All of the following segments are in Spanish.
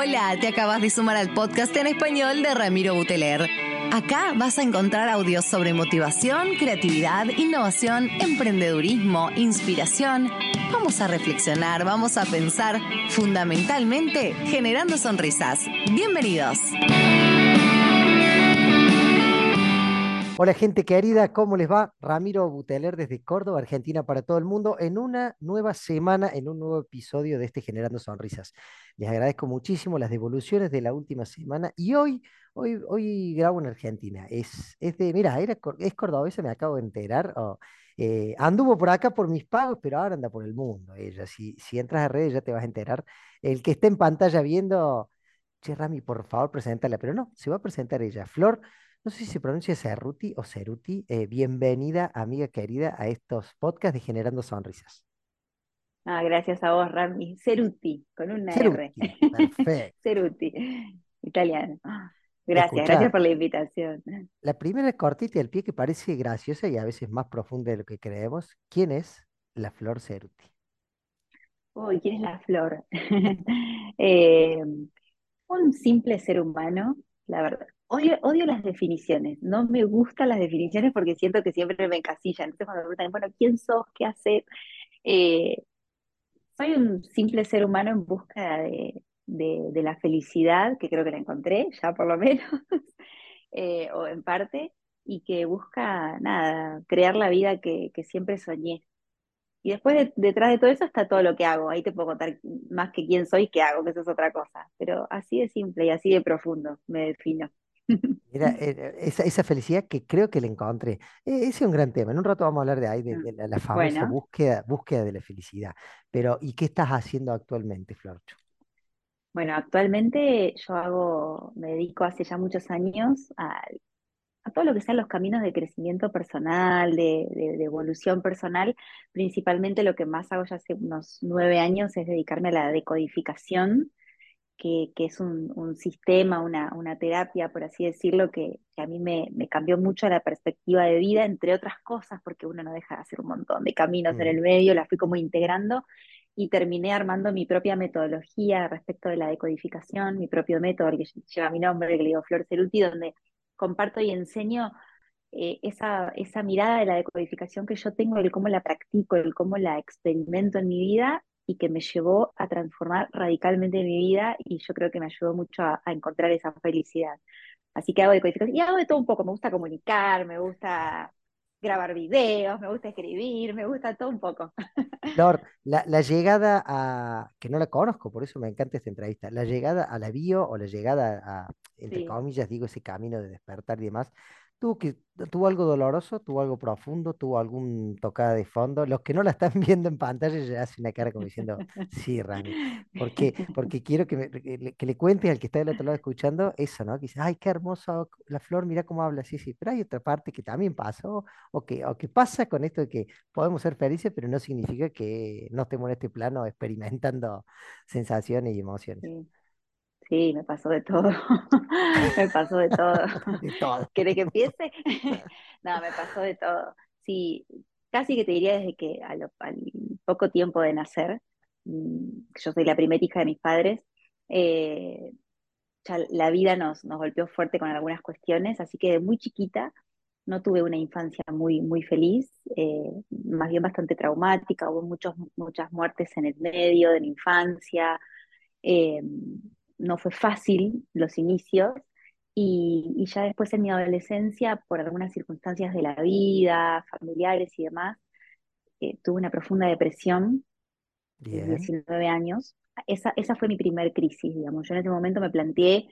Hola, te acabas de sumar al podcast en español de Ramiro Buteler. Acá vas a encontrar audios sobre motivación, creatividad, innovación, emprendedurismo, inspiración. Vamos a reflexionar, vamos a pensar, fundamentalmente generando sonrisas. Bienvenidos. Hola gente querida, ¿cómo les va? Ramiro Buteler desde Córdoba, Argentina para todo el mundo, en una nueva semana, en un nuevo episodio de este Generando Sonrisas. Les agradezco muchísimo las devoluciones de la última semana y hoy, hoy, hoy grabo en Argentina. Es, es de, mira, era, es cordobesa, me acabo de enterar. Eh, anduvo por acá por mis pagos, pero ahora anda por el mundo ella. Si, si entras a redes ya te vas a enterar. El que esté en pantalla viendo, che Rami, por favor, preséntala, pero no, se va a presentar ella. Flor no sé si se pronuncia Cerruti o Ceruti. Eh, bienvenida, amiga querida, a estos podcasts de Generando Sonrisas. Ah, gracias a vos, Rami. Ceruti, con una R. Perfecto. Ceruti, italiano. Gracias, gracias por la invitación. La primera cortita del pie que parece graciosa y a veces más profunda de lo que creemos. ¿Quién es la flor Ceruti? Uy, ¿quién es la flor? Eh, un simple ser humano, la verdad, Odio, odio las definiciones, no me gustan las definiciones porque siento que siempre me encasillan. Entonces cuando me preguntan, bueno, ¿quién sos? ¿Qué haces? Eh, soy un simple ser humano en busca de, la felicidad, que creo que la encontré, ya por lo menos, eh, o en parte, y que busca, nada, crear la vida que, siempre soñé. Y después detrás de todo eso está todo lo que hago. Ahí te puedo contar más que quién soy y qué hago, que eso es otra cosa. Pero así de simple y así de profundo me defino. Esa, felicidad que creo que le encontré. E, ese es un gran tema. En un rato vamos a hablar de ahí, de, mm, la, famosa búsqueda, búsqueda de la felicidad. Pero, ¿y qué estás haciendo actualmente, Florcho? Bueno, actualmente yo hago, me dedico hace ya muchos años a, todo lo que sean los caminos de crecimiento personal, de, de, evolución personal. Principalmente lo que más hago ya hace unos nueve años es dedicarme a la decodificación que, es un, sistema, una, terapia, por así decirlo, que, a mí me, cambió mucho la perspectiva de vida, entre otras cosas, porque uno no deja de hacer un montón de caminos en mm. el medio, la fui como integrando y terminé armando mi propia metodología respecto de la decodificación, mi propio método, que lleva mi nombre, que le digo Flor Ceruti, donde comparto y enseño eh, esa, esa mirada de la decodificación que yo tengo, el cómo la practico, el cómo la experimento en mi vida y que me llevó a transformar radicalmente mi vida y yo creo que me ayudó mucho a, encontrar esa felicidad. Así que hago de codificación y hago de todo un poco, me gusta comunicar, me gusta grabar videos, me gusta escribir, me gusta todo un poco. Flor, la, la, llegada a, que no la conozco, por eso me encanta esta entrevista, la llegada a la bio o la llegada a, entre comillas, digo, ese camino de despertar y demás, ¿Tuvo, que, ¿Tuvo algo doloroso? ¿Tuvo algo profundo? ¿Tuvo algún tocada de fondo? Los que no la están viendo en pantalla ya hacen una cara como diciendo, sí, Rani. Porque, porque quiero que, que, le cuentes al que está del otro lado escuchando eso, ¿no? Que dice, ay, qué hermoso la flor, mira cómo habla. Sí, sí, pero hay otra parte que también pasó, o que, o que pasa con esto de que podemos ser felices, pero no significa que no estemos en este plano experimentando sensaciones y emociones. Sí, me pasó de todo. me pasó de todo. De todo. ¿Querés que empiece? no, me pasó de todo. Sí, casi que te diría desde que al, poco tiempo de nacer, mm, yo soy la primera hija de mis padres, eh, ya la vida nos, nos golpeó fuerte con algunas cuestiones, así que de muy chiquita no tuve una infancia muy, muy feliz, eh, más bien bastante traumática, hubo muchos, muchas muertes en el medio de mi infancia. Eh, no fue fácil los inicios y, ya después en mi adolescencia, por algunas circunstancias de la vida, familiares y demás, eh, tuve una profunda depresión de 19 años. Esa, esa fue mi primer crisis, digamos. Yo en ese momento me planteé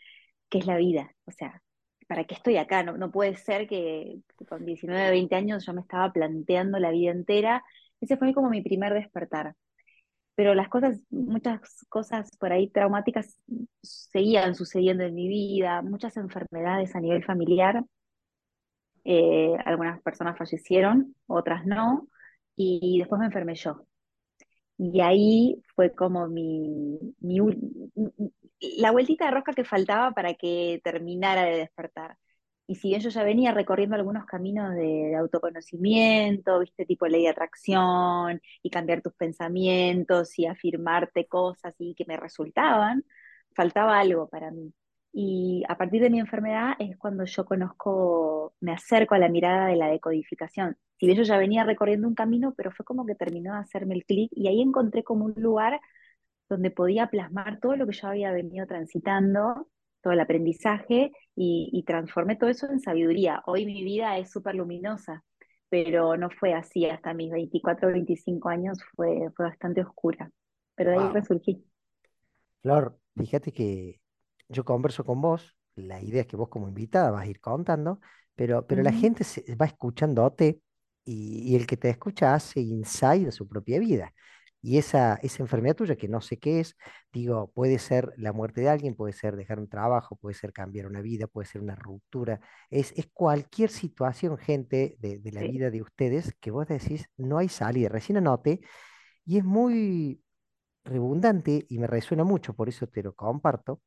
qué es la vida, o sea, ¿para qué estoy acá? No, no puede ser que, con 19, 20 años yo me estaba planteando la vida entera. Ese fue como mi primer despertar pero las cosas, muchas cosas por ahí traumáticas seguían sucediendo en mi vida, muchas enfermedades a nivel familiar. Eh, algunas personas fallecieron, otras no, y, después me enfermé yo. Y ahí fue como mi, mi, la vueltita de rosca que faltaba para que terminara de despertar. Y si bien yo ya venía recorriendo algunos caminos de, autoconocimiento, viste, tipo ley de atracción, y cambiar tus pensamientos y afirmarte cosas y que me resultaban, faltaba algo para mí. Y a partir de mi enfermedad es cuando yo conozco, me acerco a la mirada de la decodificación. Si bien yo ya venía recorriendo un camino, pero fue como que terminó de hacerme el clic y ahí encontré como un lugar donde podía plasmar todo lo que yo había venido transitando, todo el aprendizaje y, y transformé todo eso en sabiduría. Hoy mi vida es súper luminosa, pero no fue así hasta mis 24 o 25 años, fue, fue bastante oscura. Pero de ahí resurgí. Flor, fíjate que yo converso con vos, la idea es que vos como invitada vas a ir contando, pero, pero la gente se va escuchándote y, y el que te escucha hace insight de su propia vida. Y esa, esa enfermedad tuya, que no sé qué es, digo, puede ser la muerte de alguien, puede ser dejar un trabajo, puede ser cambiar una vida, puede ser una ruptura, es, es cualquier situación, gente, de, de la Sí, vida de ustedes que vos decís, no hay salida. Recién anoté y es muy redundante y me resuena mucho, por eso te lo comparto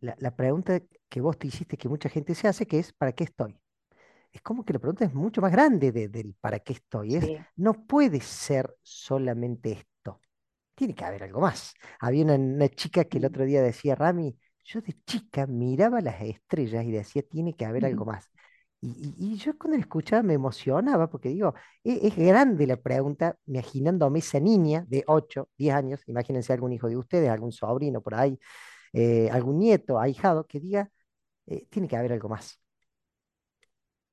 la, la pregunta que vos te hiciste que mucha gente se hace, que es ¿para qué estoy? Es como que la pregunta es mucho más grande de- del ¿para qué estoy? Es, sí. no puede ser solamente esto, tiene que haber algo más. Había una, una chica que el otro día decía, Rami, yo de chica miraba las estrellas y decía, tiene que haber algo más. Y, y- y yo cuando la escuchaba me emocionaba porque digo, "E- es, grande la pregunta, imaginándome esa niña de 8 10 años, imagínense algún hijo de ustedes, algún sobrino por ahí, eh, algún nieto, ahijado, que diga, eh, tiene que haber algo más.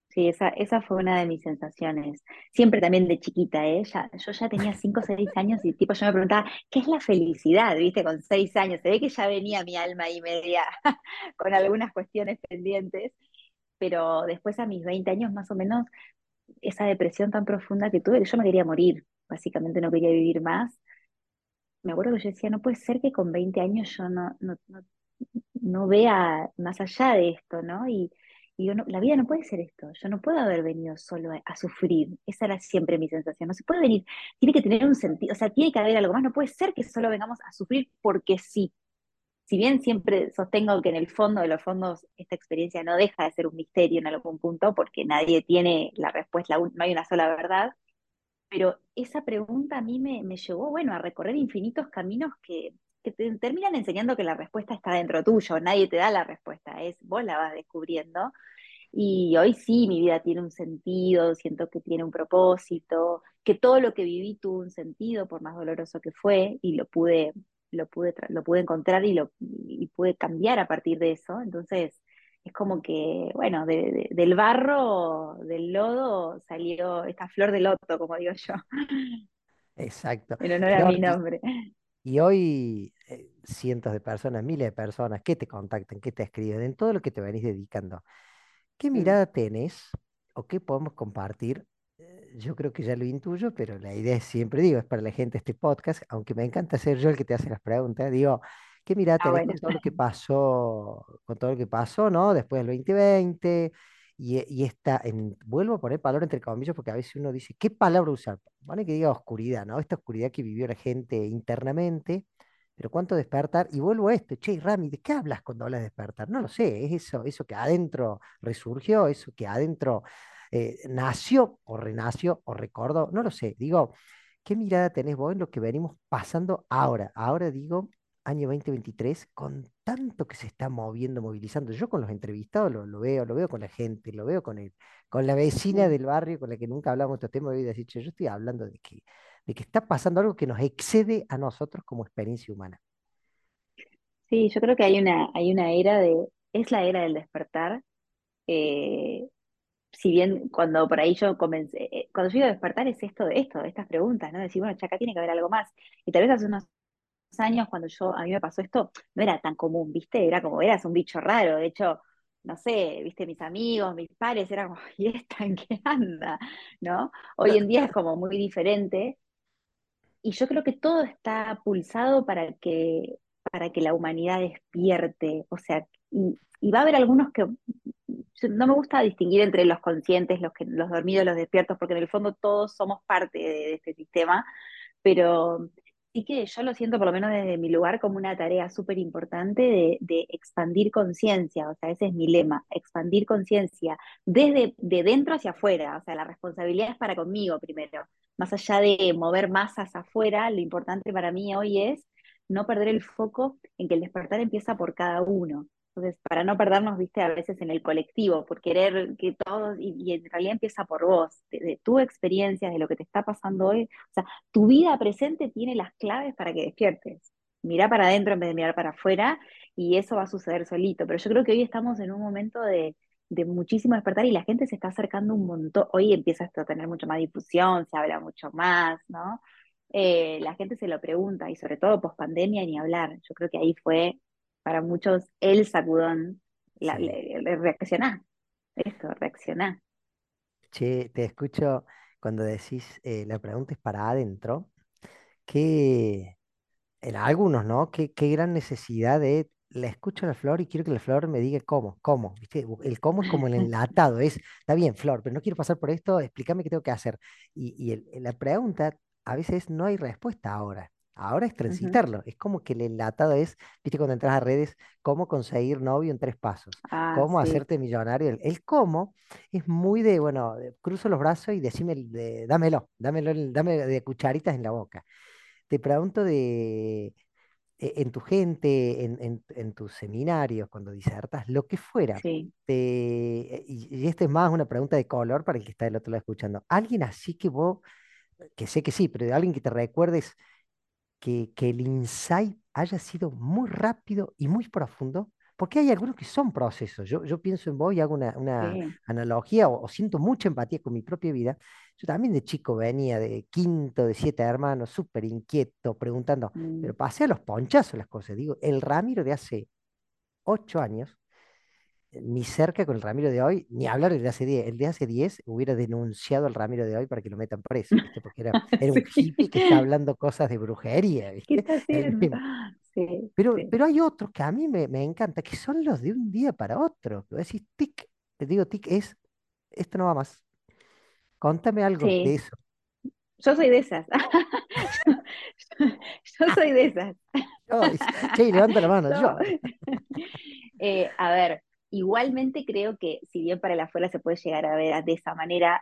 Sí, esa, esa fue una de mis sensaciones. Siempre también de chiquita, ¿eh? Yo ya tenía cinco o seis años y tipo yo me preguntaba, ¿qué es la felicidad? ¿Viste? Con seis años. Se ve que ya venía mi alma ahí media con algunas cuestiones pendientes, pero después a mis 20 años más o menos, esa depresión tan profunda que tuve, que yo me quería morir, básicamente no quería vivir más. Me acuerdo que yo decía, no puede ser que con 20 años yo no, no, no no vea más allá de esto, ¿no? Y, y yo no- la vida no puede ser esto, yo no puedo haber venido solo a, sufrir, esa era siempre mi sensación, no se puede venir, tiene que tener un sentido, o sea, tiene que haber algo más, no puede ser que solo vengamos a sufrir porque sí. Si bien siempre sostengo que en el fondo de los fondos esta experiencia no deja de ser un misterio en algún punto, porque nadie tiene la respuesta, no hay una sola verdad, pero esa pregunta a mí me, me llevó, bueno, a recorrer infinitos caminos que, que te terminan enseñando que la respuesta está dentro tuyo, nadie te da la respuesta, es vos la vas descubriendo. Y hoy sí, mi vida tiene un sentido, siento que tiene un propósito, que todo lo que viví tuvo un sentido, por más doloroso que fue, y lo pude, lo pude, lo pude encontrar y lo y pude cambiar a partir de eso. Entonces, es como que, bueno, de- de- del barro, del lodo, salió esta flor de loto, como digo yo, Exacto. en honor a Flor, mi nombre. Y hoy eh, cientos de personas, miles de personas que te contactan, que te escriben, en todo lo que te venís dedicando, ¿qué mirada tenés o qué podemos compartir? Eh, Yo creo que ya lo intuyo, pero la idea es siempre, digo, es para la gente este podcast, aunque me encanta ser yo el que te hace las preguntas, digo, ¿qué mirada Ah, tenés bueno. con todo lo que pasó, con todo lo que pasó, ¿no? Después del 2020 y, e- y esta, en, vuelvo a poner palabra entre comillas porque a veces uno dice, ¿qué palabra usar? Pone que diga oscuridad, ¿no? Esta oscuridad que vivió la gente internamente. Pero cuánto despertar, y vuelvo a esto, che, Rami, ¿de qué hablas cuando hablas de despertar? No lo sé, es eso, eso que adentro resurgió, eso que adentro eh, nació o renació o recordó, no lo sé. Digo, ¿qué mirada tenés vos en lo que venimos pasando ahora? Ahora digo, año 2023, con tanto que se está moviendo, movilizando. Yo con los entrevistados lo, lo veo, lo veo con la gente, lo veo con el, con la vecina del barrio con la que nunca hablamos de estos temas, y decir, yo estoy hablando de que, de que está pasando algo que nos excede a nosotros como experiencia humana. Sí, yo creo que hay una, hay una era de, es la era del despertar. eh, si bien cuando por ahí yo comencé, eh, cuando yo iba a despertar es esto, esto, estas preguntas, ¿no? Decir, bueno, acá tiene que haber algo más. Y tal vez hace unos años cuando yo, a mí me pasó esto, no era tan común, ¿viste? Era como, eras un bicho raro. De hecho, no sé, ¿viste? Mis amigos, mis pares, eran como, ¿y esta en qué anda? ¿No? Hoy en día es como muy diferente. Y yo creo que todo está pulsado para que, para que la humanidad despierte. O sea, y, va a haber algunos que no me gusta distinguir entre los conscientes, los que, los dormidos, los despiertos, porque en el fondo todos somos parte de este sistema, pero sí que yo lo siento, por lo menos desde mi lugar, como una tarea súper importante de, de expandir conciencia, o sea, ese es mi lema, expandir conciencia desde de dentro hacia afuera, o sea, la responsabilidad es para conmigo primero, más allá de mover masas afuera, lo importante para mí hoy es no perder el foco en que el despertar empieza por cada uno. Entonces, para no perdernos, viste, a veces en el colectivo, por querer que todos, y, en realidad empieza por vos, de, tu experiencia, de lo que te está pasando hoy. O sea, tu vida presente tiene las claves para que despiertes. Mira para adentro en vez de mirar para afuera, y eso va a suceder solito. Pero yo creo que hoy estamos en un momento de, de muchísimo despertar y la gente se está acercando un montón. Hoy empieza esto a tener mucho más difusión, se habla mucho más, ¿no? Eh, la gente se lo pregunta y sobre todo post pandemia ni hablar. Yo creo que ahí fue para muchos el sacudón, la, reaccionar, esto, reaccionar. Che, te escucho cuando decís, eh, la pregunta es para adentro, que en algunos, ¿no? Qué, qué gran necesidad de la escucho a la flor y quiero que la flor me diga cómo, cómo, ¿viste? El cómo es como el enlatado, es, está bien, flor, pero no quiero pasar por esto, explícame qué tengo que hacer. Y, la pregunta a veces no hay respuesta ahora. Ahora es transitarlo. Es como que el enlatado es, viste, cuando entras a redes, cómo conseguir novio en tres pasos, ah, cómo hacerte millonario. El, cómo es muy de, bueno, cruzo los brazos y decime, dámelo, dámelo, dame de cucharitas en la boca. Te pregunto de, e, en tu gente, en, tus seminarios, cuando disertas, lo que fuera. Sí. y, y esta es más una pregunta de color para el que está del otro lado escuchando. Alguien así que vos, que sé que sí, pero de alguien que te recuerdes que, que el insight haya sido muy rápido y muy profundo, porque hay algunos que son procesos. Yo, yo pienso en vos y hago una, analogía o, siento mucha empatía con mi propia vida. Yo también de chico venía de quinto, de siete hermanos, súper inquieto, preguntando, mm. pero pasé a los ponchazos las cosas. Digo, el Ramiro de hace ocho años, ni cerca con el Ramiro de hoy, ni hablar del de hace diez. El de hace diez hubiera denunciado al Ramiro de hoy para que lo metan preso, porque era, era un hippie que está hablando cosas de brujería. ¿viste? ¿Qué está haciendo? pero, pero hay otros que a mí me, me encanta, que son los de un día para otro. Decís, tic, te digo, tic, es, esto no va más. Contame algo de eso. Yo soy de esas. yo, soy de esas. che, levanta la mano. Yo. Eh, a ver, igualmente creo que si bien para el afuera se puede llegar a ver de esa manera,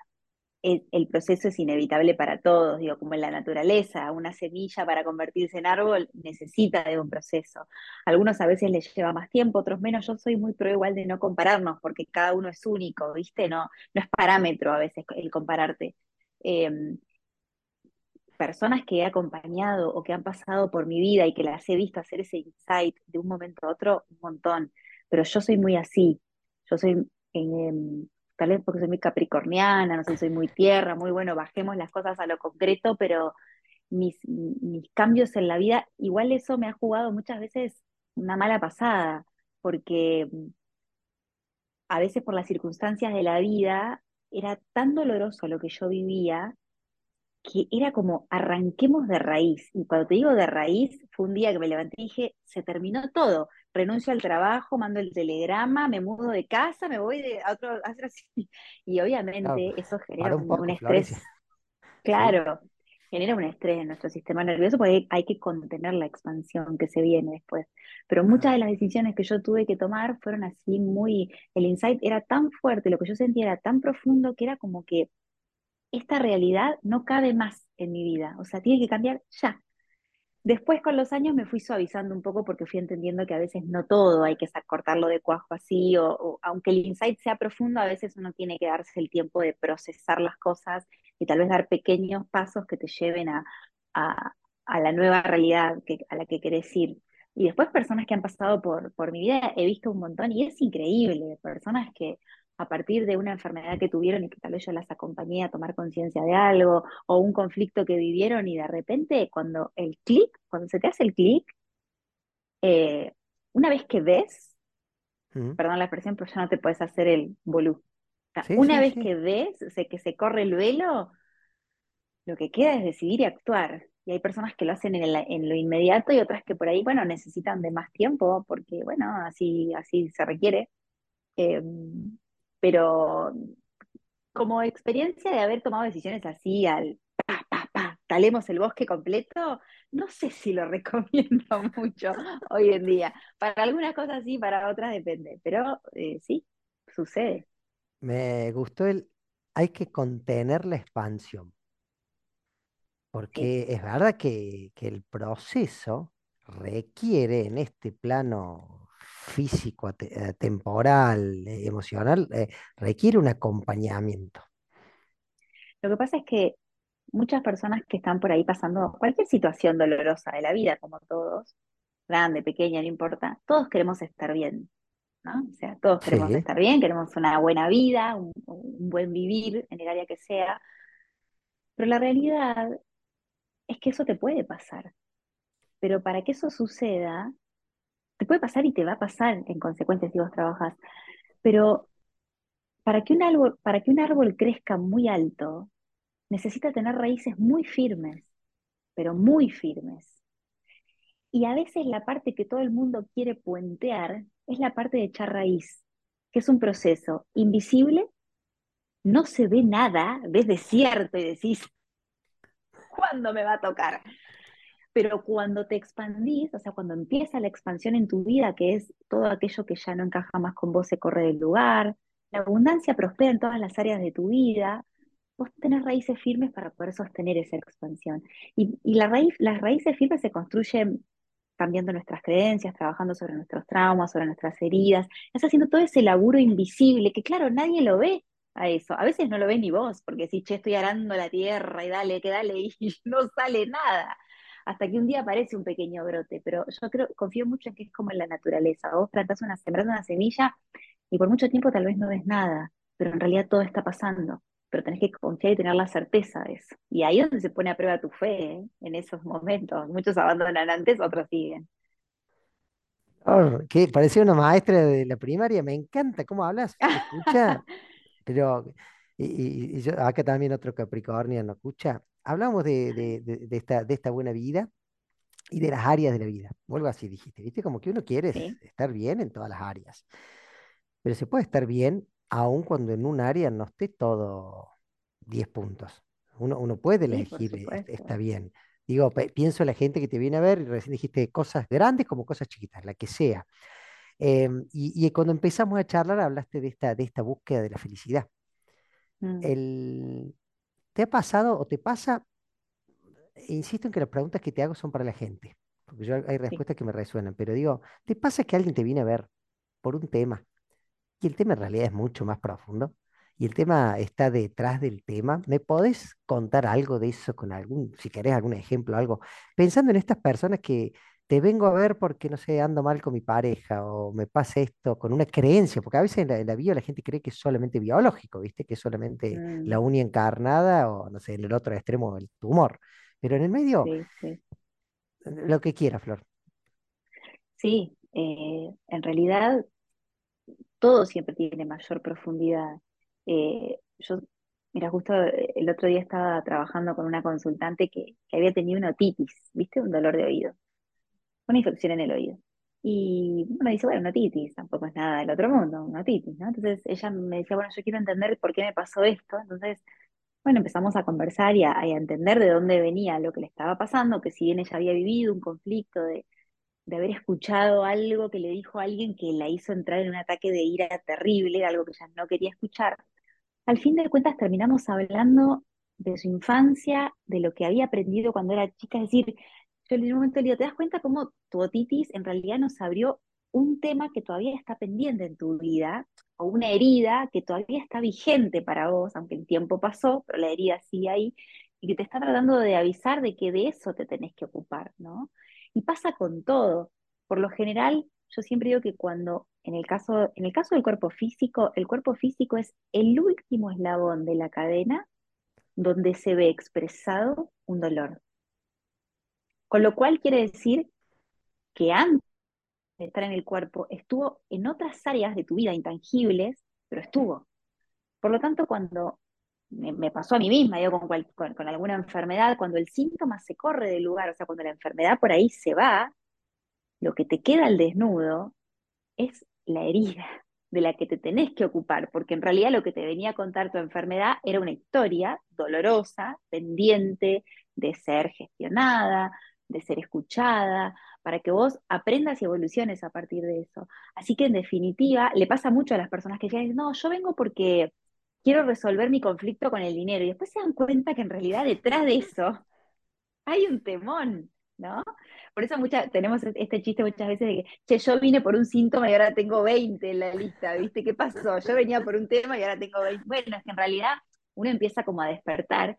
el, proceso es inevitable para todos, digo, como en la naturaleza, una semilla para convertirse en árbol necesita de un proceso. Algunos a veces les lleva más tiempo, otros menos. Yo soy muy pro igual de no compararnos, porque cada uno es único, ¿viste? No, no es parámetro a veces el compararte. Em, personas que he acompañado o que han pasado por mi vida y que las he visto hacer ese insight de un momento a otro, un montón. Pero yo soy muy así. Yo soy, em, tal vez porque soy muy capricorniana, no sé, soy muy tierra, muy bueno, bajemos las cosas a lo concreto, pero mis, mis cambios en la vida, igual eso me ha jugado muchas veces una mala pasada, porque mm, a veces por las circunstancias de la vida era tan doloroso lo que yo vivía que era como arranquemos de raíz. Y cuando te digo de raíz, fue un día que me levanté y dije, se terminó todo renuncio al trabajo, mando el telegrama, me mudo de casa, me voy de a otro, así. Y obviamente eso genera un, estrés. Claro, genera un estrés en nuestro sistema nervioso porque hay que contener la expansión que se viene después. Pero muchas de las decisiones que yo tuve que tomar fueron así muy, el insight era tan fuerte, lo que yo sentía era tan profundo que era como que esta realidad no cabe más en mi vida, o sea, tiene que cambiar ya. Después con los años me fui suavizando un poco porque fui entendiendo que a veces no todo hay que cortarlo de cuajo así, o, aunque el insight sea profundo, a veces uno tiene que darse el tiempo de procesar las cosas y tal vez dar pequeños pasos que te lleven a, la nueva realidad a la que querés ir. Y después personas que han pasado por, por mi vida, he visto un montón y es increíble, personas que a partir de una enfermedad que tuvieron y que tal vez yo las acompañé a tomar conciencia de algo, o un conflicto que vivieron y de repente cuando el clic, cuando se te hace el clic, eh, una vez que ves, perdón la expresión, pero ya no te puedes hacer el bolú. una vez que ves, que se corre el velo, lo que queda es decidir y actuar. Y hay personas que lo hacen en, lo inmediato y otras que por ahí, bueno, necesitan de más tiempo porque, bueno, así, así se requiere. Em, pero como experiencia de haber tomado decisiones así al pa, pa, pa, talemos el bosque completo, no sé si lo recomiendo mucho hoy en día. Para algunas cosas sí, para otras depende, pero eh, sí, sucede. Me gustó el, hay que contener la expansión, porque es verdad que, que el proceso requiere en este plano físico, eh, temporal, eh, emocional, requiere un acompañamiento. Lo que pasa es que muchas personas que están por ahí pasando cualquier situación dolorosa de la vida, como todos, grande, pequeña, no importa, todos queremos estar bien, ¿no? O sea, todos queremos estar bien, queremos una buena vida, un, buen vivir en el área que sea, pero la realidad es que eso te puede pasar. Pero para que eso suceda, te puede pasar y te va a pasar en consecuencia si vos trabajas. Pero para que un árbol, para que un árbol crezca muy alto, necesita tener raíces muy firmes, pero muy firmes. Y a veces la parte que todo el mundo quiere puentear es la parte de echar raíz, que es un proceso invisible, no se ve nada, ves desierto y decís, ¿cuándo me va a tocar? Pero cuando te expandís, o sea, cuando empieza la expansión en tu vida, que es todo aquello que ya no encaja más con vos se corre del lugar, la abundancia prospera en todas las áreas de tu vida, vos tenés raíces firmes para poder sostener esa expansión. Y, las raíces firmes se construyen cambiando nuestras creencias, trabajando sobre nuestros traumas, sobre nuestras heridas, es haciendo todo ese laburo invisible que claro, nadie lo ve a eso. A veces no lo ves ni vos, porque si che, estoy arando la tierra y dale, que dale, y no sale nada. Hasta que un día aparece un pequeño brote, pero yo creo, confío mucho en que es como en la naturaleza. Vos plantás una, sembrás una semilla y por mucho tiempo tal vez no ves nada, pero en realidad todo está pasando pero tenés que confiar y tener la certeza de eso. Y ahí es donde se pone a prueba tu fe, ¿eh? en esos momentos. Muchos abandonan antes, otros siguen. Oh, que parecía una maestra de la primaria, me encanta cómo hablas, escucha, pero y, yo, acá también otro Capricornio no escucha, hablamos de, esta, de esta buena vida y de las áreas de la vida, vuelvo así dijiste, viste, como que uno quiere estar bien en todas las áreas, pero se puede estar bien aun cuando en un área no esté todo 10 puntos. Uno, uno puede elegir, eh, está bien. Digo, pienso en la gente que te viene a ver y recién dijiste cosas grandes como cosas chiquitas, la que sea. Em, y, cuando empezamos a charlar hablaste de esta, de esta búsqueda de la felicidad. Mm. El, ¿Te ha pasado o te pasa? Insisto en que las preguntas que te hago son para la gente, porque yo hay respuestas que me resuenan, pero digo, ¿te pasa que alguien te viene a ver por un tema y el tema en realidad es mucho más profundo. Y el tema está detrás del tema. ¿Me podés contar algo de eso con algún, si querés, algún ejemplo, algo? Pensando en estas personas que te vengo a ver porque, no sé, ando mal con mi pareja o me pasa esto con una creencia, porque a veces en la, en la bio la gente cree que es solamente biológico, ¿viste? Que es solamente la mm. uña encarnada o, no sé, en el otro extremo el tumor. Pero en el medio, lo que quiera, Flor. Sí, eh, en realidad todo siempre tiene mayor profundidad. Eh, yo, mira, justo eh, el otro día estaba trabajando con una consultante que, había tenido una otitis, ¿viste? Un dolor de oído, una infección en el oído. Y me dice, bueno, una otitis, tampoco es nada del otro mundo, una otitis, ¿no? Entonces ella me decía, bueno, yo quiero entender por qué me pasó esto. Entonces, bueno, empezamos a conversar y a entender de dónde venía lo que le estaba pasando, que si bien ella había vivido un conflicto de, de haber escuchado algo que le dijo alguien que la hizo entrar en un ataque de ira terrible, algo que ella no quería escuchar. Al fin de cuentas terminamos hablando de su infancia, de lo que había aprendido cuando era chica, es decir, yo en un momento le digo, ¿te das cuenta cómo tu otitis en realidad nos abrió un tema que todavía está pendiente en tu vida, o una herida que todavía está vigente para vos, aunque el tiempo pasó, pero la herida sigue ahí, y que te está tratando de avisar de que de eso te tenés que ocupar, ¿no? Y pasa con todo. Por lo general, yo siempre digo que cuando, en el caso, en el caso del cuerpo físico, el cuerpo físico es el último eslabón de la cadena donde se ve expresado un dolor. Con lo cual quiere decir que antes de estar en el cuerpo estuvo en otras áreas de tu vida intangibles, pero estuvo. Por lo tanto, cuando me, pasó a mí misma, yo con, alguna enfermedad, cuando el síntoma se corre del lugar, o sea, cuando la enfermedad por ahí se va, lo que te queda al desnudo es la herida de la que te tenés que ocupar, porque en realidad lo que te venía a contar tu enfermedad era una historia dolorosa, pendiente de ser gestionada, de ser escuchada, para que vos aprendas y evoluciones a partir de eso. Así que en definitiva, le pasa mucho a las personas que dicen, no, yo vengo porque quiero resolver mi conflicto con el dinero. Y después se dan cuenta que en realidad detrás de eso hay un temón. ¿no? Por eso mucha, tenemos este chiste muchas veces de que, che, yo vine por un síntoma y ahora tengo 20 en la lista, ¿viste? ¿Qué pasó? Yo venía por un tema y ahora tengo 20. Bueno, es que en realidad uno empieza como a despertar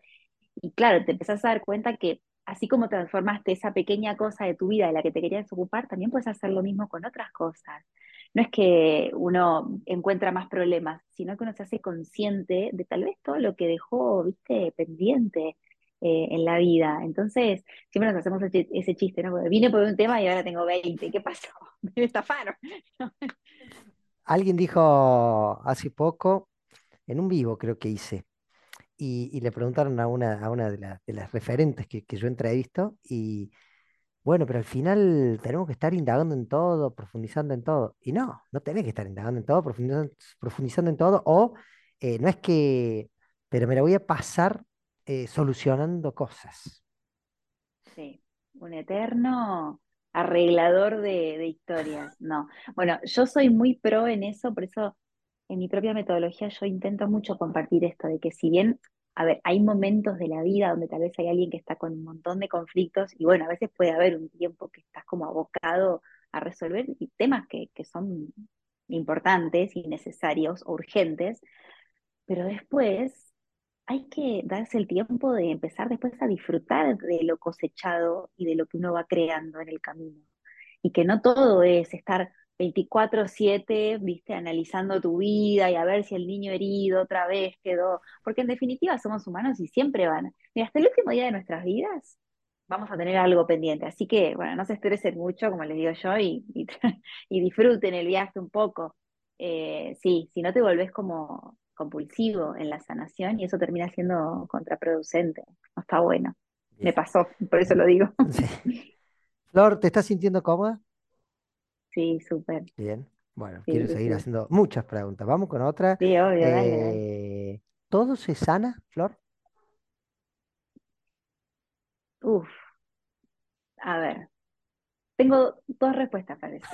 y claro, te empezás a dar cuenta que así como transformaste esa pequeña cosa de tu vida de la que te querías ocupar, también puedes hacer lo mismo con otras cosas. No es que uno encuentra más problemas, sino que uno se hace consciente de tal vez todo lo que dejó, viste, pendiente eh, en la vida. Entonces, siempre nos hacemos ese, chiste, ¿no? vine por un tema y ahora tengo 20, ¿qué pasó? Me estafaron. Alguien dijo hace poco, en un vivo creo que hice, y, le preguntaron a una, a una de, las referentes que, que yo entrevisto, y bueno, pero al final tenemos que estar indagando en todo, profundizando en todo. Y no, no tenés que estar indagando en todo, profundizando, profundizando en todo, o eh, no es que, pero me la voy a pasar eh, solucionando cosas. Sí, un eterno arreglador de, de historias. No, bueno, yo soy muy pro en eso, por eso en mi propia metodología yo intento mucho compartir esto, de que si bien, a ver, hay momentos de la vida donde tal vez hay alguien que está con un montón de conflictos y bueno, a veces puede haber un tiempo que estás como abocado a resolver temas que, que son importantes y necesarios o urgentes, pero después hay que darse el tiempo de empezar después a disfrutar de lo cosechado y de lo que uno va creando en el camino. Y que no todo es estar 24/7, viste, analizando tu vida y a ver si el niño herido otra vez quedó, porque en definitiva somos humanos y siempre van. Mira, hasta el último día de nuestras vidas vamos a tener algo pendiente, así que, bueno, no se estresen mucho, como les digo yo, y, y, disfruten el viaje un poco. Eh, sí, si no te volvés como compulsivo en la sanación y eso termina siendo contraproducente, no está bueno. Me pasó, por eso lo digo. Flor, ¿te estás sintiendo cómoda? Sí, súper. Bien. Bueno, quiero seguir haciendo muchas preguntas. Vamos con otra. Sí, obvio, dale, eh, ¿todo se sana, Flor? Uf. A ver. Tengo dos respuestas para eso.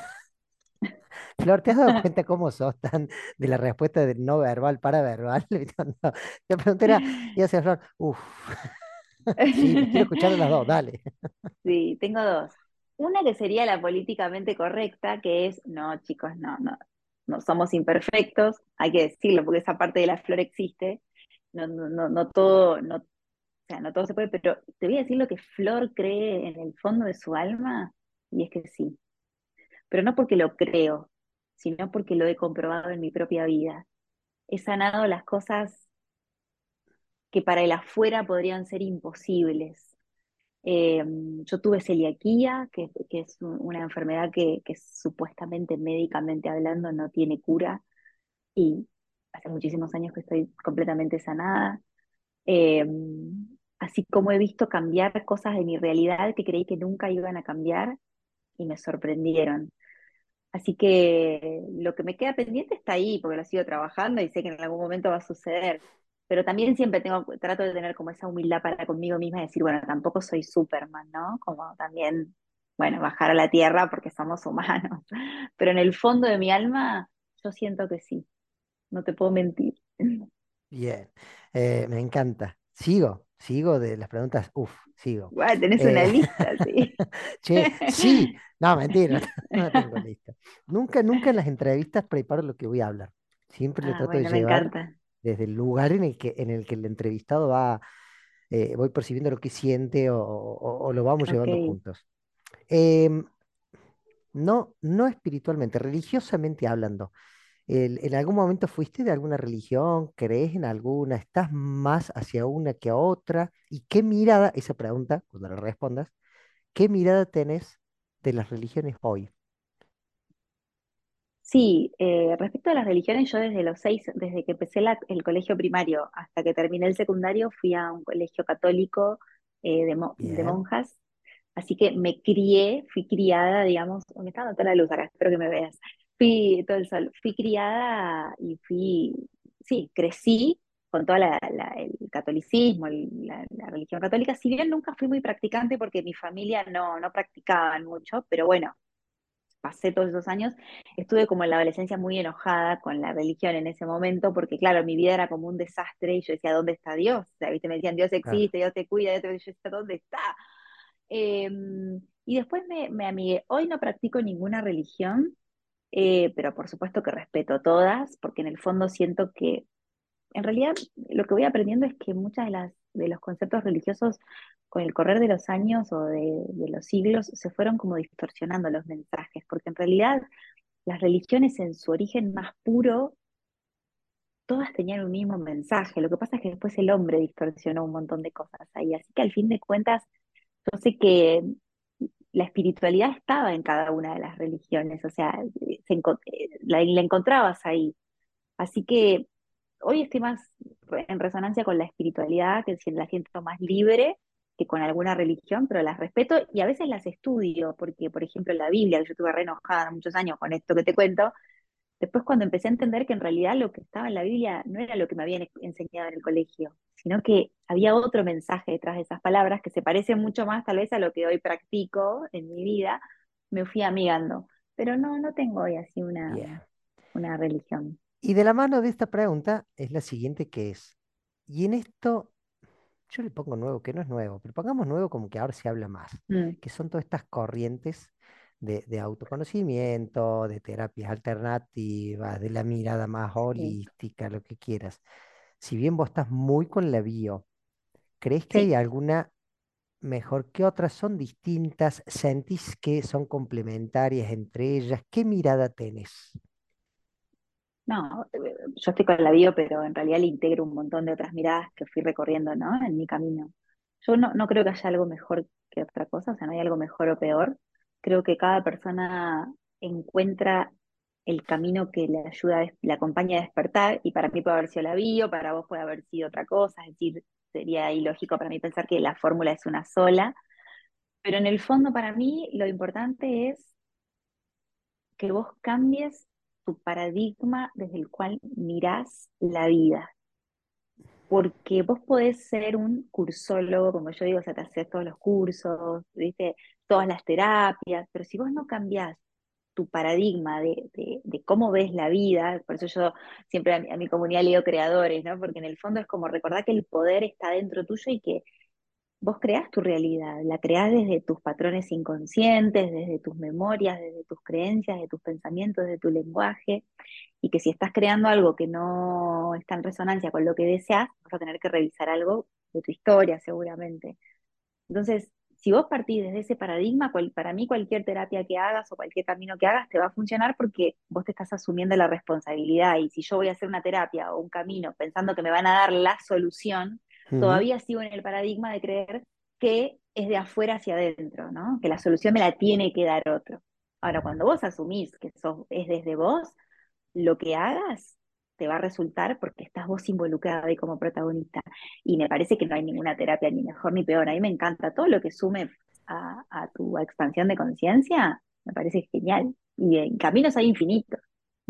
Flor, ¿te has dado cuenta cómo sos tan de la respuesta de no verbal para verbal? No, te pregunté, y hace Flor, uff. Sí, quiero escuchar las dos, dale. Sí, tengo dos. Una que sería la políticamente correcta, que es, no, chicos, no, no, no somos imperfectos, hay que decirlo, porque esa parte de la flor existe, no, no, no, todo, no, o sea, no todo se puede, pero te voy a decir lo que Flor cree en el fondo de su alma, y es que sí. Pero no porque lo creo, sino porque lo he comprobado en mi propia vida. He sanado las cosas que para el afuera podrían ser imposibles. Eh, yo tuve celiaquía, que, es una enfermedad que, supuestamente médicamente hablando no tiene cura y hace muchísimos años que estoy completamente sanada. Eh, así como he visto cambiar cosas de mi realidad que creí que nunca iban a cambiar y me sorprendieron. Así que lo que me queda pendiente está ahí, porque lo sigo trabajando y sé que en algún momento va a suceder pero también siempre tengo, trato de tener como esa humildad para conmigo misma y decir, bueno, tampoco soy Superman, ¿no? Como también, bueno, bajar a la tierra porque somos humanos. Pero en el fondo de mi alma, yo siento que sí, no te puedo mentir. Bien, eh, me encanta. Sigo, sigo de las preguntas, uff, sigo. Bueno, tenés una eh, lista, sí. che, sí, no, mentira, no tengo lista. Nunca, nunca en las entrevistas preparo lo que voy a hablar. Siempre ah, trato de llevar. Me encanta desde el lugar en el que, en el, que el entrevistado va, eh, voy percibiendo lo que siente o, lo vamos llevando juntos. Em, no, no espiritualmente, religiosamente hablando. ¿En algún momento fuiste de alguna religión? ¿Crees en alguna? ¿Estás más hacia una que a otra? ¿Y qué mirada, esa pregunta, cuando la respondas, qué mirada tenés de las religiones hoy? Sí, eh, respecto a las religiones, yo desde los seis, desde que empecé el colegio primario hasta que terminé el secundario, fui a un colegio católico eh, de, monjas, así que me crié, fui criada, digamos, me está dando toda la luz acá, espero que me veas, fui todo el sol, fui criada y fui, sí, crecí con todo el catolicismo, la, religión católica, si bien nunca fui muy practicante porque mi familia no, no practicaban mucho, pero bueno, pasé todos esos años, estuve como en la adolescencia muy enojada con la religión en ese momento, porque claro, mi vida era como un desastre y yo decía, ¿dónde está Dios? O sea, ¿viste? me decían, Dios existe, Dios te cuida, Dios te... yo decía, ¿dónde está? Em, y después me, me amigué. Hoy no practico ninguna religión, eh, pero por supuesto que respeto todas, porque en el fondo siento que, en realidad, lo que voy aprendiendo es que muchas de las de los conceptos religiosos con el correr de los años o de, de los siglos se fueron como distorsionando los mensajes, porque en realidad las religiones en su origen más puro todas tenían un mismo mensaje. Lo que pasa es que después el hombre distorsionó un montón de cosas ahí. Así que al fin de cuentas, yo sé que la espiritualidad estaba en cada una de las religiones, o sea, se la, la, encontrabas ahí. Así que hoy estoy más en resonancia con la espiritualidad, que la siento más libre que con alguna religión, pero las respeto y a veces las estudio, porque por ejemplo la Biblia, que yo estuve re enojada muchos años con esto que te cuento, después cuando empecé a entender que en realidad lo que estaba en la Biblia no era lo que me habían enseñado en el colegio, sino que había otro mensaje detrás de esas palabras que se parece mucho más tal vez a lo que hoy practico en mi vida, me fui amigando. Pero no, no tengo hoy así una, una religión. Y de la mano de esta pregunta es la siguiente que es, y en esto yo le pongo nuevo, que no es nuevo, pero pongamos nuevo como que ahora se habla más, mm. que son todas estas corrientes de, autoconocimiento, de terapias alternativas, de la mirada más holística, lo que quieras. Si bien vos estás muy con la bio, ¿crees que hay alguna mejor que otras? ¿Son distintas? ¿Sentís que son complementarias entre ellas? ¿Qué mirada tenés? No, eh, yo estoy con la bio, pero en realidad le integro un montón de otras miradas que fui recorriendo, ¿no? En mi camino. Yo no, no creo que haya algo mejor que otra cosa, o sea, no hay algo mejor o peor creo que cada persona encuentra el camino que le ayuda, le acompaña a despertar, y para mí puede haber sido la bio, para vos puede haber sido otra cosa, es decir, sería ilógico para mí pensar que la fórmula es una sola, pero en el fondo para mí lo importante es que vos cambies tu paradigma desde el cual mirás la vida. Porque vos podés ser un cursólogo, como yo digo, o sea, te haces todos los cursos, ¿viste? todas las terapias, pero si vos no cambiás tu paradigma de, cómo ves la vida, por eso yo siempre a mi, comunidad leo creadores, ¿no? Porque en el fondo es como recordar que el poder está dentro tuyo y que vos creás tu realidad, la creás desde tus patrones inconscientes, desde tus memorias, desde tus creencias, de tus pensamientos, desde tu lenguaje, y que si estás creando algo que no está en resonancia con lo que deseas, vas a tener que revisar algo de tu historia seguramente. Entonces, si vos partís desde ese paradigma, para mí cualquier terapia que hagas o cualquier camino que hagas te va a funcionar porque vos te estás asumiendo la responsabilidad y si yo voy a hacer una terapia o un camino pensando que me van a dar la solución, todavía sigo en el paradigma de creer que es de afuera hacia adentro, ¿no? Que la solución me la tiene que dar otro. Ahora, cuando vos asumís que eso es desde vos, lo que hagas te va a resultar porque estás vos involucrada ahí como protagonista. Y me parece que no hay ninguna terapia ni mejor ni peor. A mí me encanta todo lo que sume a, tu expansión de conciencia, me parece genial. Y en caminos hay infinitos,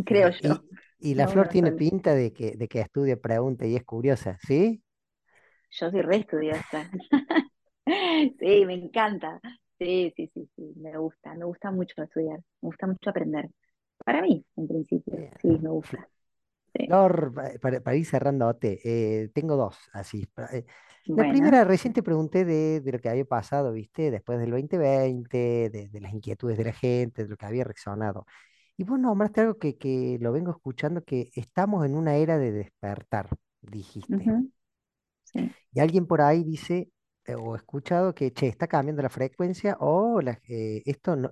creo yo. Y, la flor tiene pinta de que, de que estudia, pregunta y es curiosa, ¿sí? Yo soy re estudiosa. sí, me encanta. Sí, sí, sí, sí, me gusta, me gusta mucho estudiar, me gusta mucho aprender. Para mí, en principio, sí, me gusta. Flor, para, ir cerrándote, eh, tengo dos, así. Eh, la primera, recién te pregunté de, lo que había pasado, ¿viste? Después del 2020, de, las inquietudes de la gente, de lo que había reaccionado. Y vos nombraste algo que, lo vengo escuchando, que estamos en una era de despertar, dijiste. Y alguien por ahí dice, eh, o he escuchado que, che, está cambiando la frecuencia, o esto no,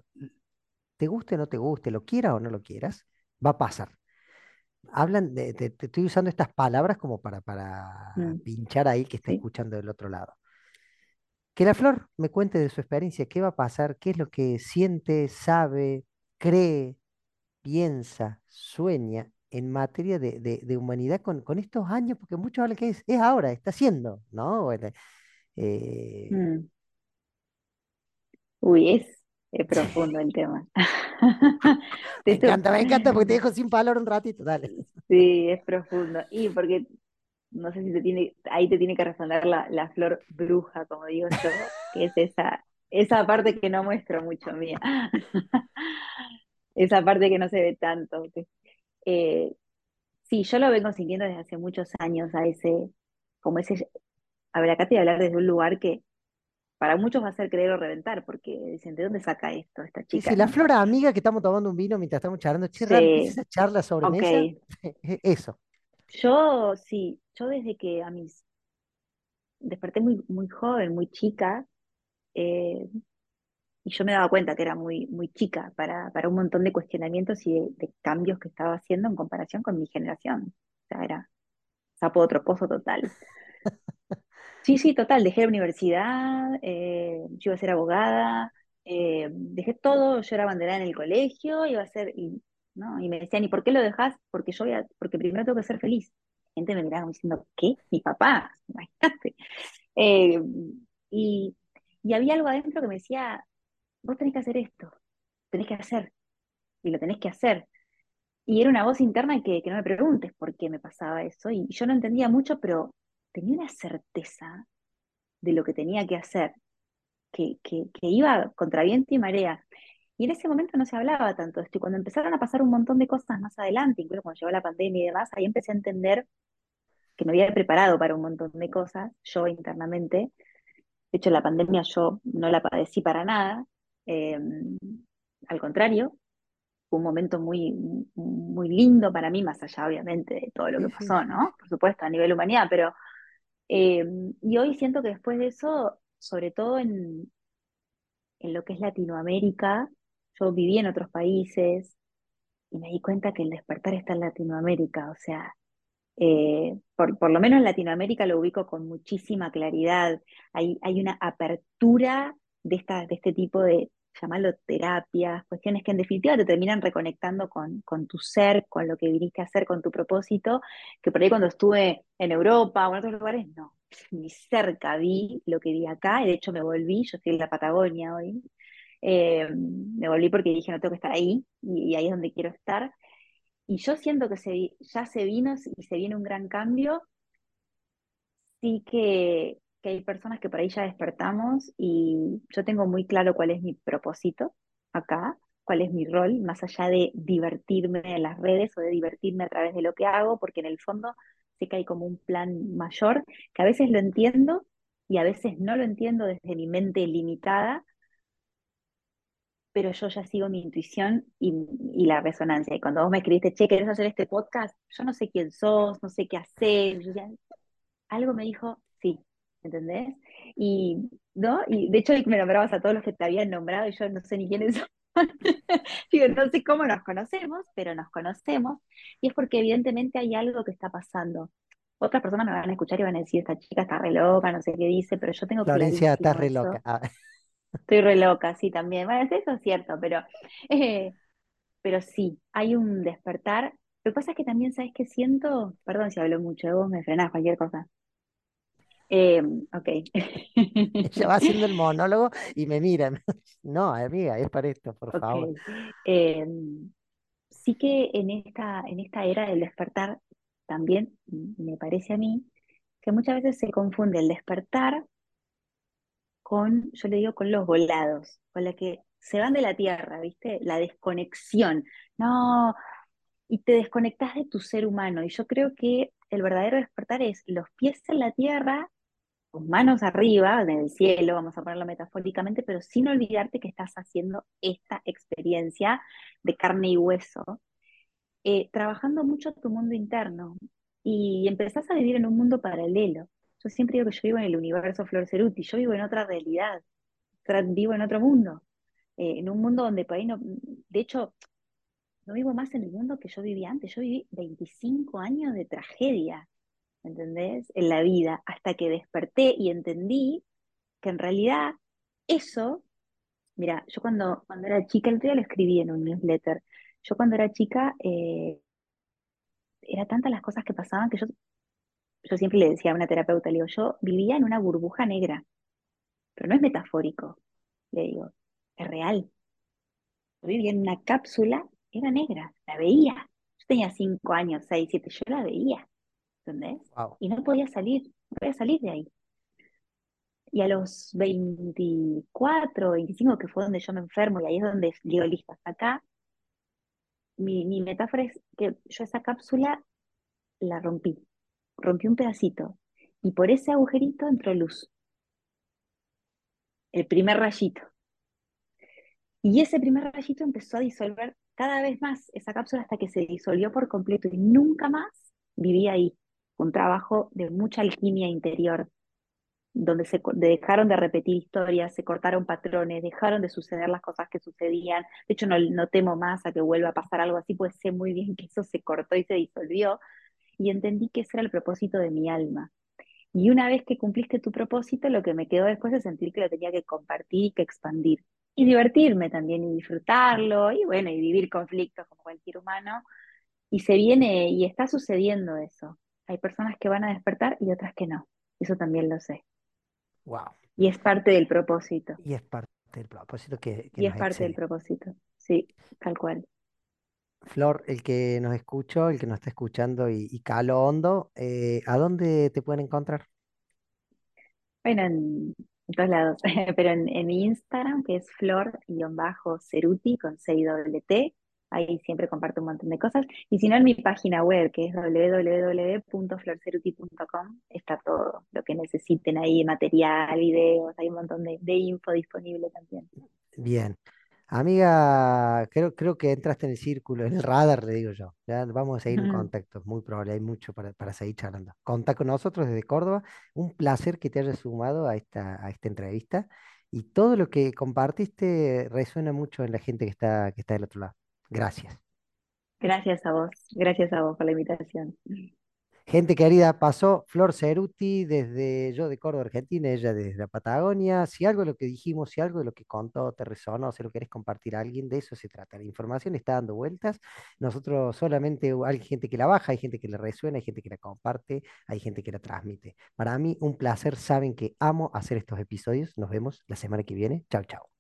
te guste o no te guste, lo quieras o no lo quieras, va a pasar hablan de, te, estoy usando estas palabras como para, para mm. pinchar ahí que está escuchando del otro lado. Que la flor me cuente de su experiencia, qué va a pasar, qué es lo que siente, sabe, cree, piensa, sueña en materia de, humanidad con, estos años, porque muchos hablan que es, es ahora, está haciendo, ¿no? Eh, mm. Uy, es es profundo el tema. me encanta, me encanta porque te dejo sin palabra un ratito, dale. Sí, es profundo. Y porque no sé si te tiene, ahí te tiene que responder la, flor bruja, como digo yo, que es esa, esa parte que no muestro mucho mía. esa parte que no se ve tanto. Eh, sí, yo lo vengo sintiendo desde hace muchos años a ese, como ese, a ver, acá te voy a hablar desde un lugar que para muchos va a ser creer o reventar, porque dicen, ¿de dónde saca esto esta chica? Sí, la flora amiga que estamos tomando un vino mientras estamos charlando, che, esa charla sobre mesa? Eso. Yo, sí, yo desde que a mis, desperté muy, muy joven, muy chica, eh, y yo me daba cuenta que era muy, muy chica para, para un montón de cuestionamientos y de, cambios que estaba haciendo en comparación con mi generación. O sea, era sapo otro pozo total. Sí, sí, total, dejé la universidad, eh, yo iba a ser abogada, eh, dejé todo, yo era banderada en el colegio, iba a ser, y, ¿no? y me decían, ¿y por qué lo dejas? Porque yo voy a, porque primero tengo que ser feliz. La gente me miraba diciendo, ¿qué? Mi papá, imagínate. Eh, y, y había algo adentro que me decía, vos tenés que hacer esto, tenés que hacer, y lo tenés que hacer. Y era una voz interna que, que no me preguntes por qué me pasaba eso, y yo no entendía mucho, pero tenía una certeza de lo que tenía que hacer, que, que, iba contra viento y marea. Y en ese momento no se hablaba tanto de esto. Y cuando empezaron a pasar un montón de cosas más adelante, incluso cuando llegó la pandemia y demás, ahí empecé a entender que me había preparado para un montón de cosas, yo internamente. De hecho, la pandemia yo no la padecí para nada, Em, al contrario, fue un momento muy, muy lindo para mí, más allá obviamente de todo lo que pasó, ¿no? Por supuesto, a nivel humanidad, pero... Em, y hoy siento que después de eso, sobre todo en, en lo que es Latinoamérica, yo viví en otros países y me di cuenta que el despertar está en Latinoamérica, o sea, eh, por, por, lo menos en Latinoamérica lo ubico con muchísima claridad. Hay, hay una apertura de, esta, de este tipo de, llamarlo terapias, cuestiones que en definitiva te terminan reconectando con, con, tu ser, con lo que viniste a hacer, con tu propósito, que por ahí cuando estuve en Europa o en otros lugares, no, ni cerca vi lo que vi acá, y de hecho me volví, yo estoy en la Patagonia hoy, eh, me volví porque dije no tengo que estar ahí, y, ahí es donde quiero estar, y yo siento que se, ya se vino y se viene un gran cambio, sí que, que hay personas que por ahí ya despertamos y yo tengo muy claro cuál es mi propósito acá, cuál es mi rol, más allá de divertirme en las redes o de divertirme a través de lo que hago, porque en el fondo sé que hay como un plan mayor, que a veces lo entiendo y a veces no lo entiendo desde mi mente limitada, pero yo ya sigo mi intuición y, la resonancia. Y cuando vos me escribiste, che, ¿querés hacer este podcast? Yo no sé quién sos, no sé qué hacer. algo me dijo, ¿entendés? Y, ¿no? Y de hecho me nombrabas a todos los que te habían nombrado y yo no sé ni quiénes son. Digo, no sé cómo nos conocemos, pero nos conocemos y es porque evidentemente hay algo que está pasando. Otras personas me van a escuchar y van a decir, esta chica está re loca, no sé qué dice, pero yo tengo Florencia, está re loca. Ah. Estoy re loca, sí, también. Bueno, eso es cierto, pero, eh, pero sí, hay un despertar. Lo que pasa es que también, ¿sabes qué siento? Perdón si hablo mucho, vos me frenás cualquier cosa. Eh, ok. Ella va haciendo el monólogo y me miran. No, amiga, es para esto, por favor. Eh, sí que en esta, en esta era del despertar, también me parece a mí que muchas veces se confunde el despertar con, yo le digo, con los volados, con la que se van de la tierra, ¿viste? La desconexión. No, y te desconectas de tu ser humano. Y yo creo que el verdadero despertar es los pies en la tierra tus manos arriba, en el cielo, vamos a ponerlo metafóricamente, pero sin olvidarte que estás haciendo esta experiencia de carne y hueso, eh, trabajando mucho tu mundo interno y empezás a vivir en un mundo paralelo. Yo siempre digo que yo vivo en el universo Flor Ceruti, yo vivo en otra realidad, vivo en otro mundo, eh, en un mundo donde por ahí no, de hecho, no vivo más en el mundo que yo vivía antes, yo viví 25 años de tragedia, ¿entendés? En la vida, hasta que desperté y entendí que en realidad eso, mira, yo cuando, cuando era chica, el día lo escribí en un newsletter, yo cuando era chica, eh, era tantas las cosas que pasaban que yo, yo siempre le decía a una terapeuta, le digo, yo vivía en una burbuja negra, pero no es metafórico, le digo, es real. Yo vivía en una cápsula, era negra, la veía. Yo tenía cinco años, seis, siete, yo la veía. ¿Entendés? Y no podía salir, no podía salir de ahí. Y a los 24, 25, que fue donde yo me enfermo, y ahí es donde digo, listo, hasta acá, mi, mi metáfora es que yo esa cápsula la rompí, rompí un pedacito, y por ese agujerito entró luz. el primer rayito. Y ese primer rayito empezó a disolver cada vez más esa cápsula hasta que se disolvió por completo y nunca más viví ahí. Un trabajo de mucha alquimia interior, donde se dejaron de repetir historias, se cortaron patrones, dejaron de suceder las cosas que sucedían. De hecho, no, no temo más a que vuelva a pasar algo así, pues sé muy bien que eso se cortó y se disolvió. Y entendí que ese era el propósito de mi alma. Y una vez que cumpliste tu propósito, lo que me quedó después es sentir que lo tenía que compartir y que expandir. Y divertirme también y disfrutarlo y bueno, y vivir conflictos como cualquier humano. Y se viene y está sucediendo eso. Hay personas que van a despertar y otras que no. Eso también lo sé. Wow. Y es parte del propósito. Y es parte del propósito que, y es parte del propósito. Sí, tal cual. Flor, el que nos escuchó, el que nos está escuchando y, y calo hondo, eh, ¿a dónde te pueden encontrar? Bueno, en, todos lados, pero en, en mi Instagram, que es flor-ceruti con c i t ahí siempre comparto un montón de cosas. Y si no, en mi página web, que es www.florceruti.com, está todo lo que necesiten ahí, material, videos, hay un montón de, de info disponible también. Bien. Amiga, creo, creo que entraste en el círculo, en el radar, le digo yo. Ya vamos a seguir en contacto, muy probable, hay mucho para, para seguir charlando. Contá con nosotros desde Córdoba. Un placer que te hayas sumado a esta, a esta entrevista. Y todo lo que compartiste resuena mucho en la gente que está, que está del otro lado. Gracias. Gracias a vos, gracias a vos por la invitación. Gente querida, pasó Flor Ceruti desde yo de Córdoba, Argentina, ella desde la Patagonia. Si algo de lo que dijimos, si algo de lo que contó te resonó, si lo querés compartir a alguien, de eso se trata. La información está dando vueltas. Nosotros solamente hay gente que la baja, hay gente que le resuena, hay gente que la comparte, hay gente que la transmite. Para mí, un placer. Saben que amo hacer estos episodios. Nos vemos la semana que viene. Chao, chao.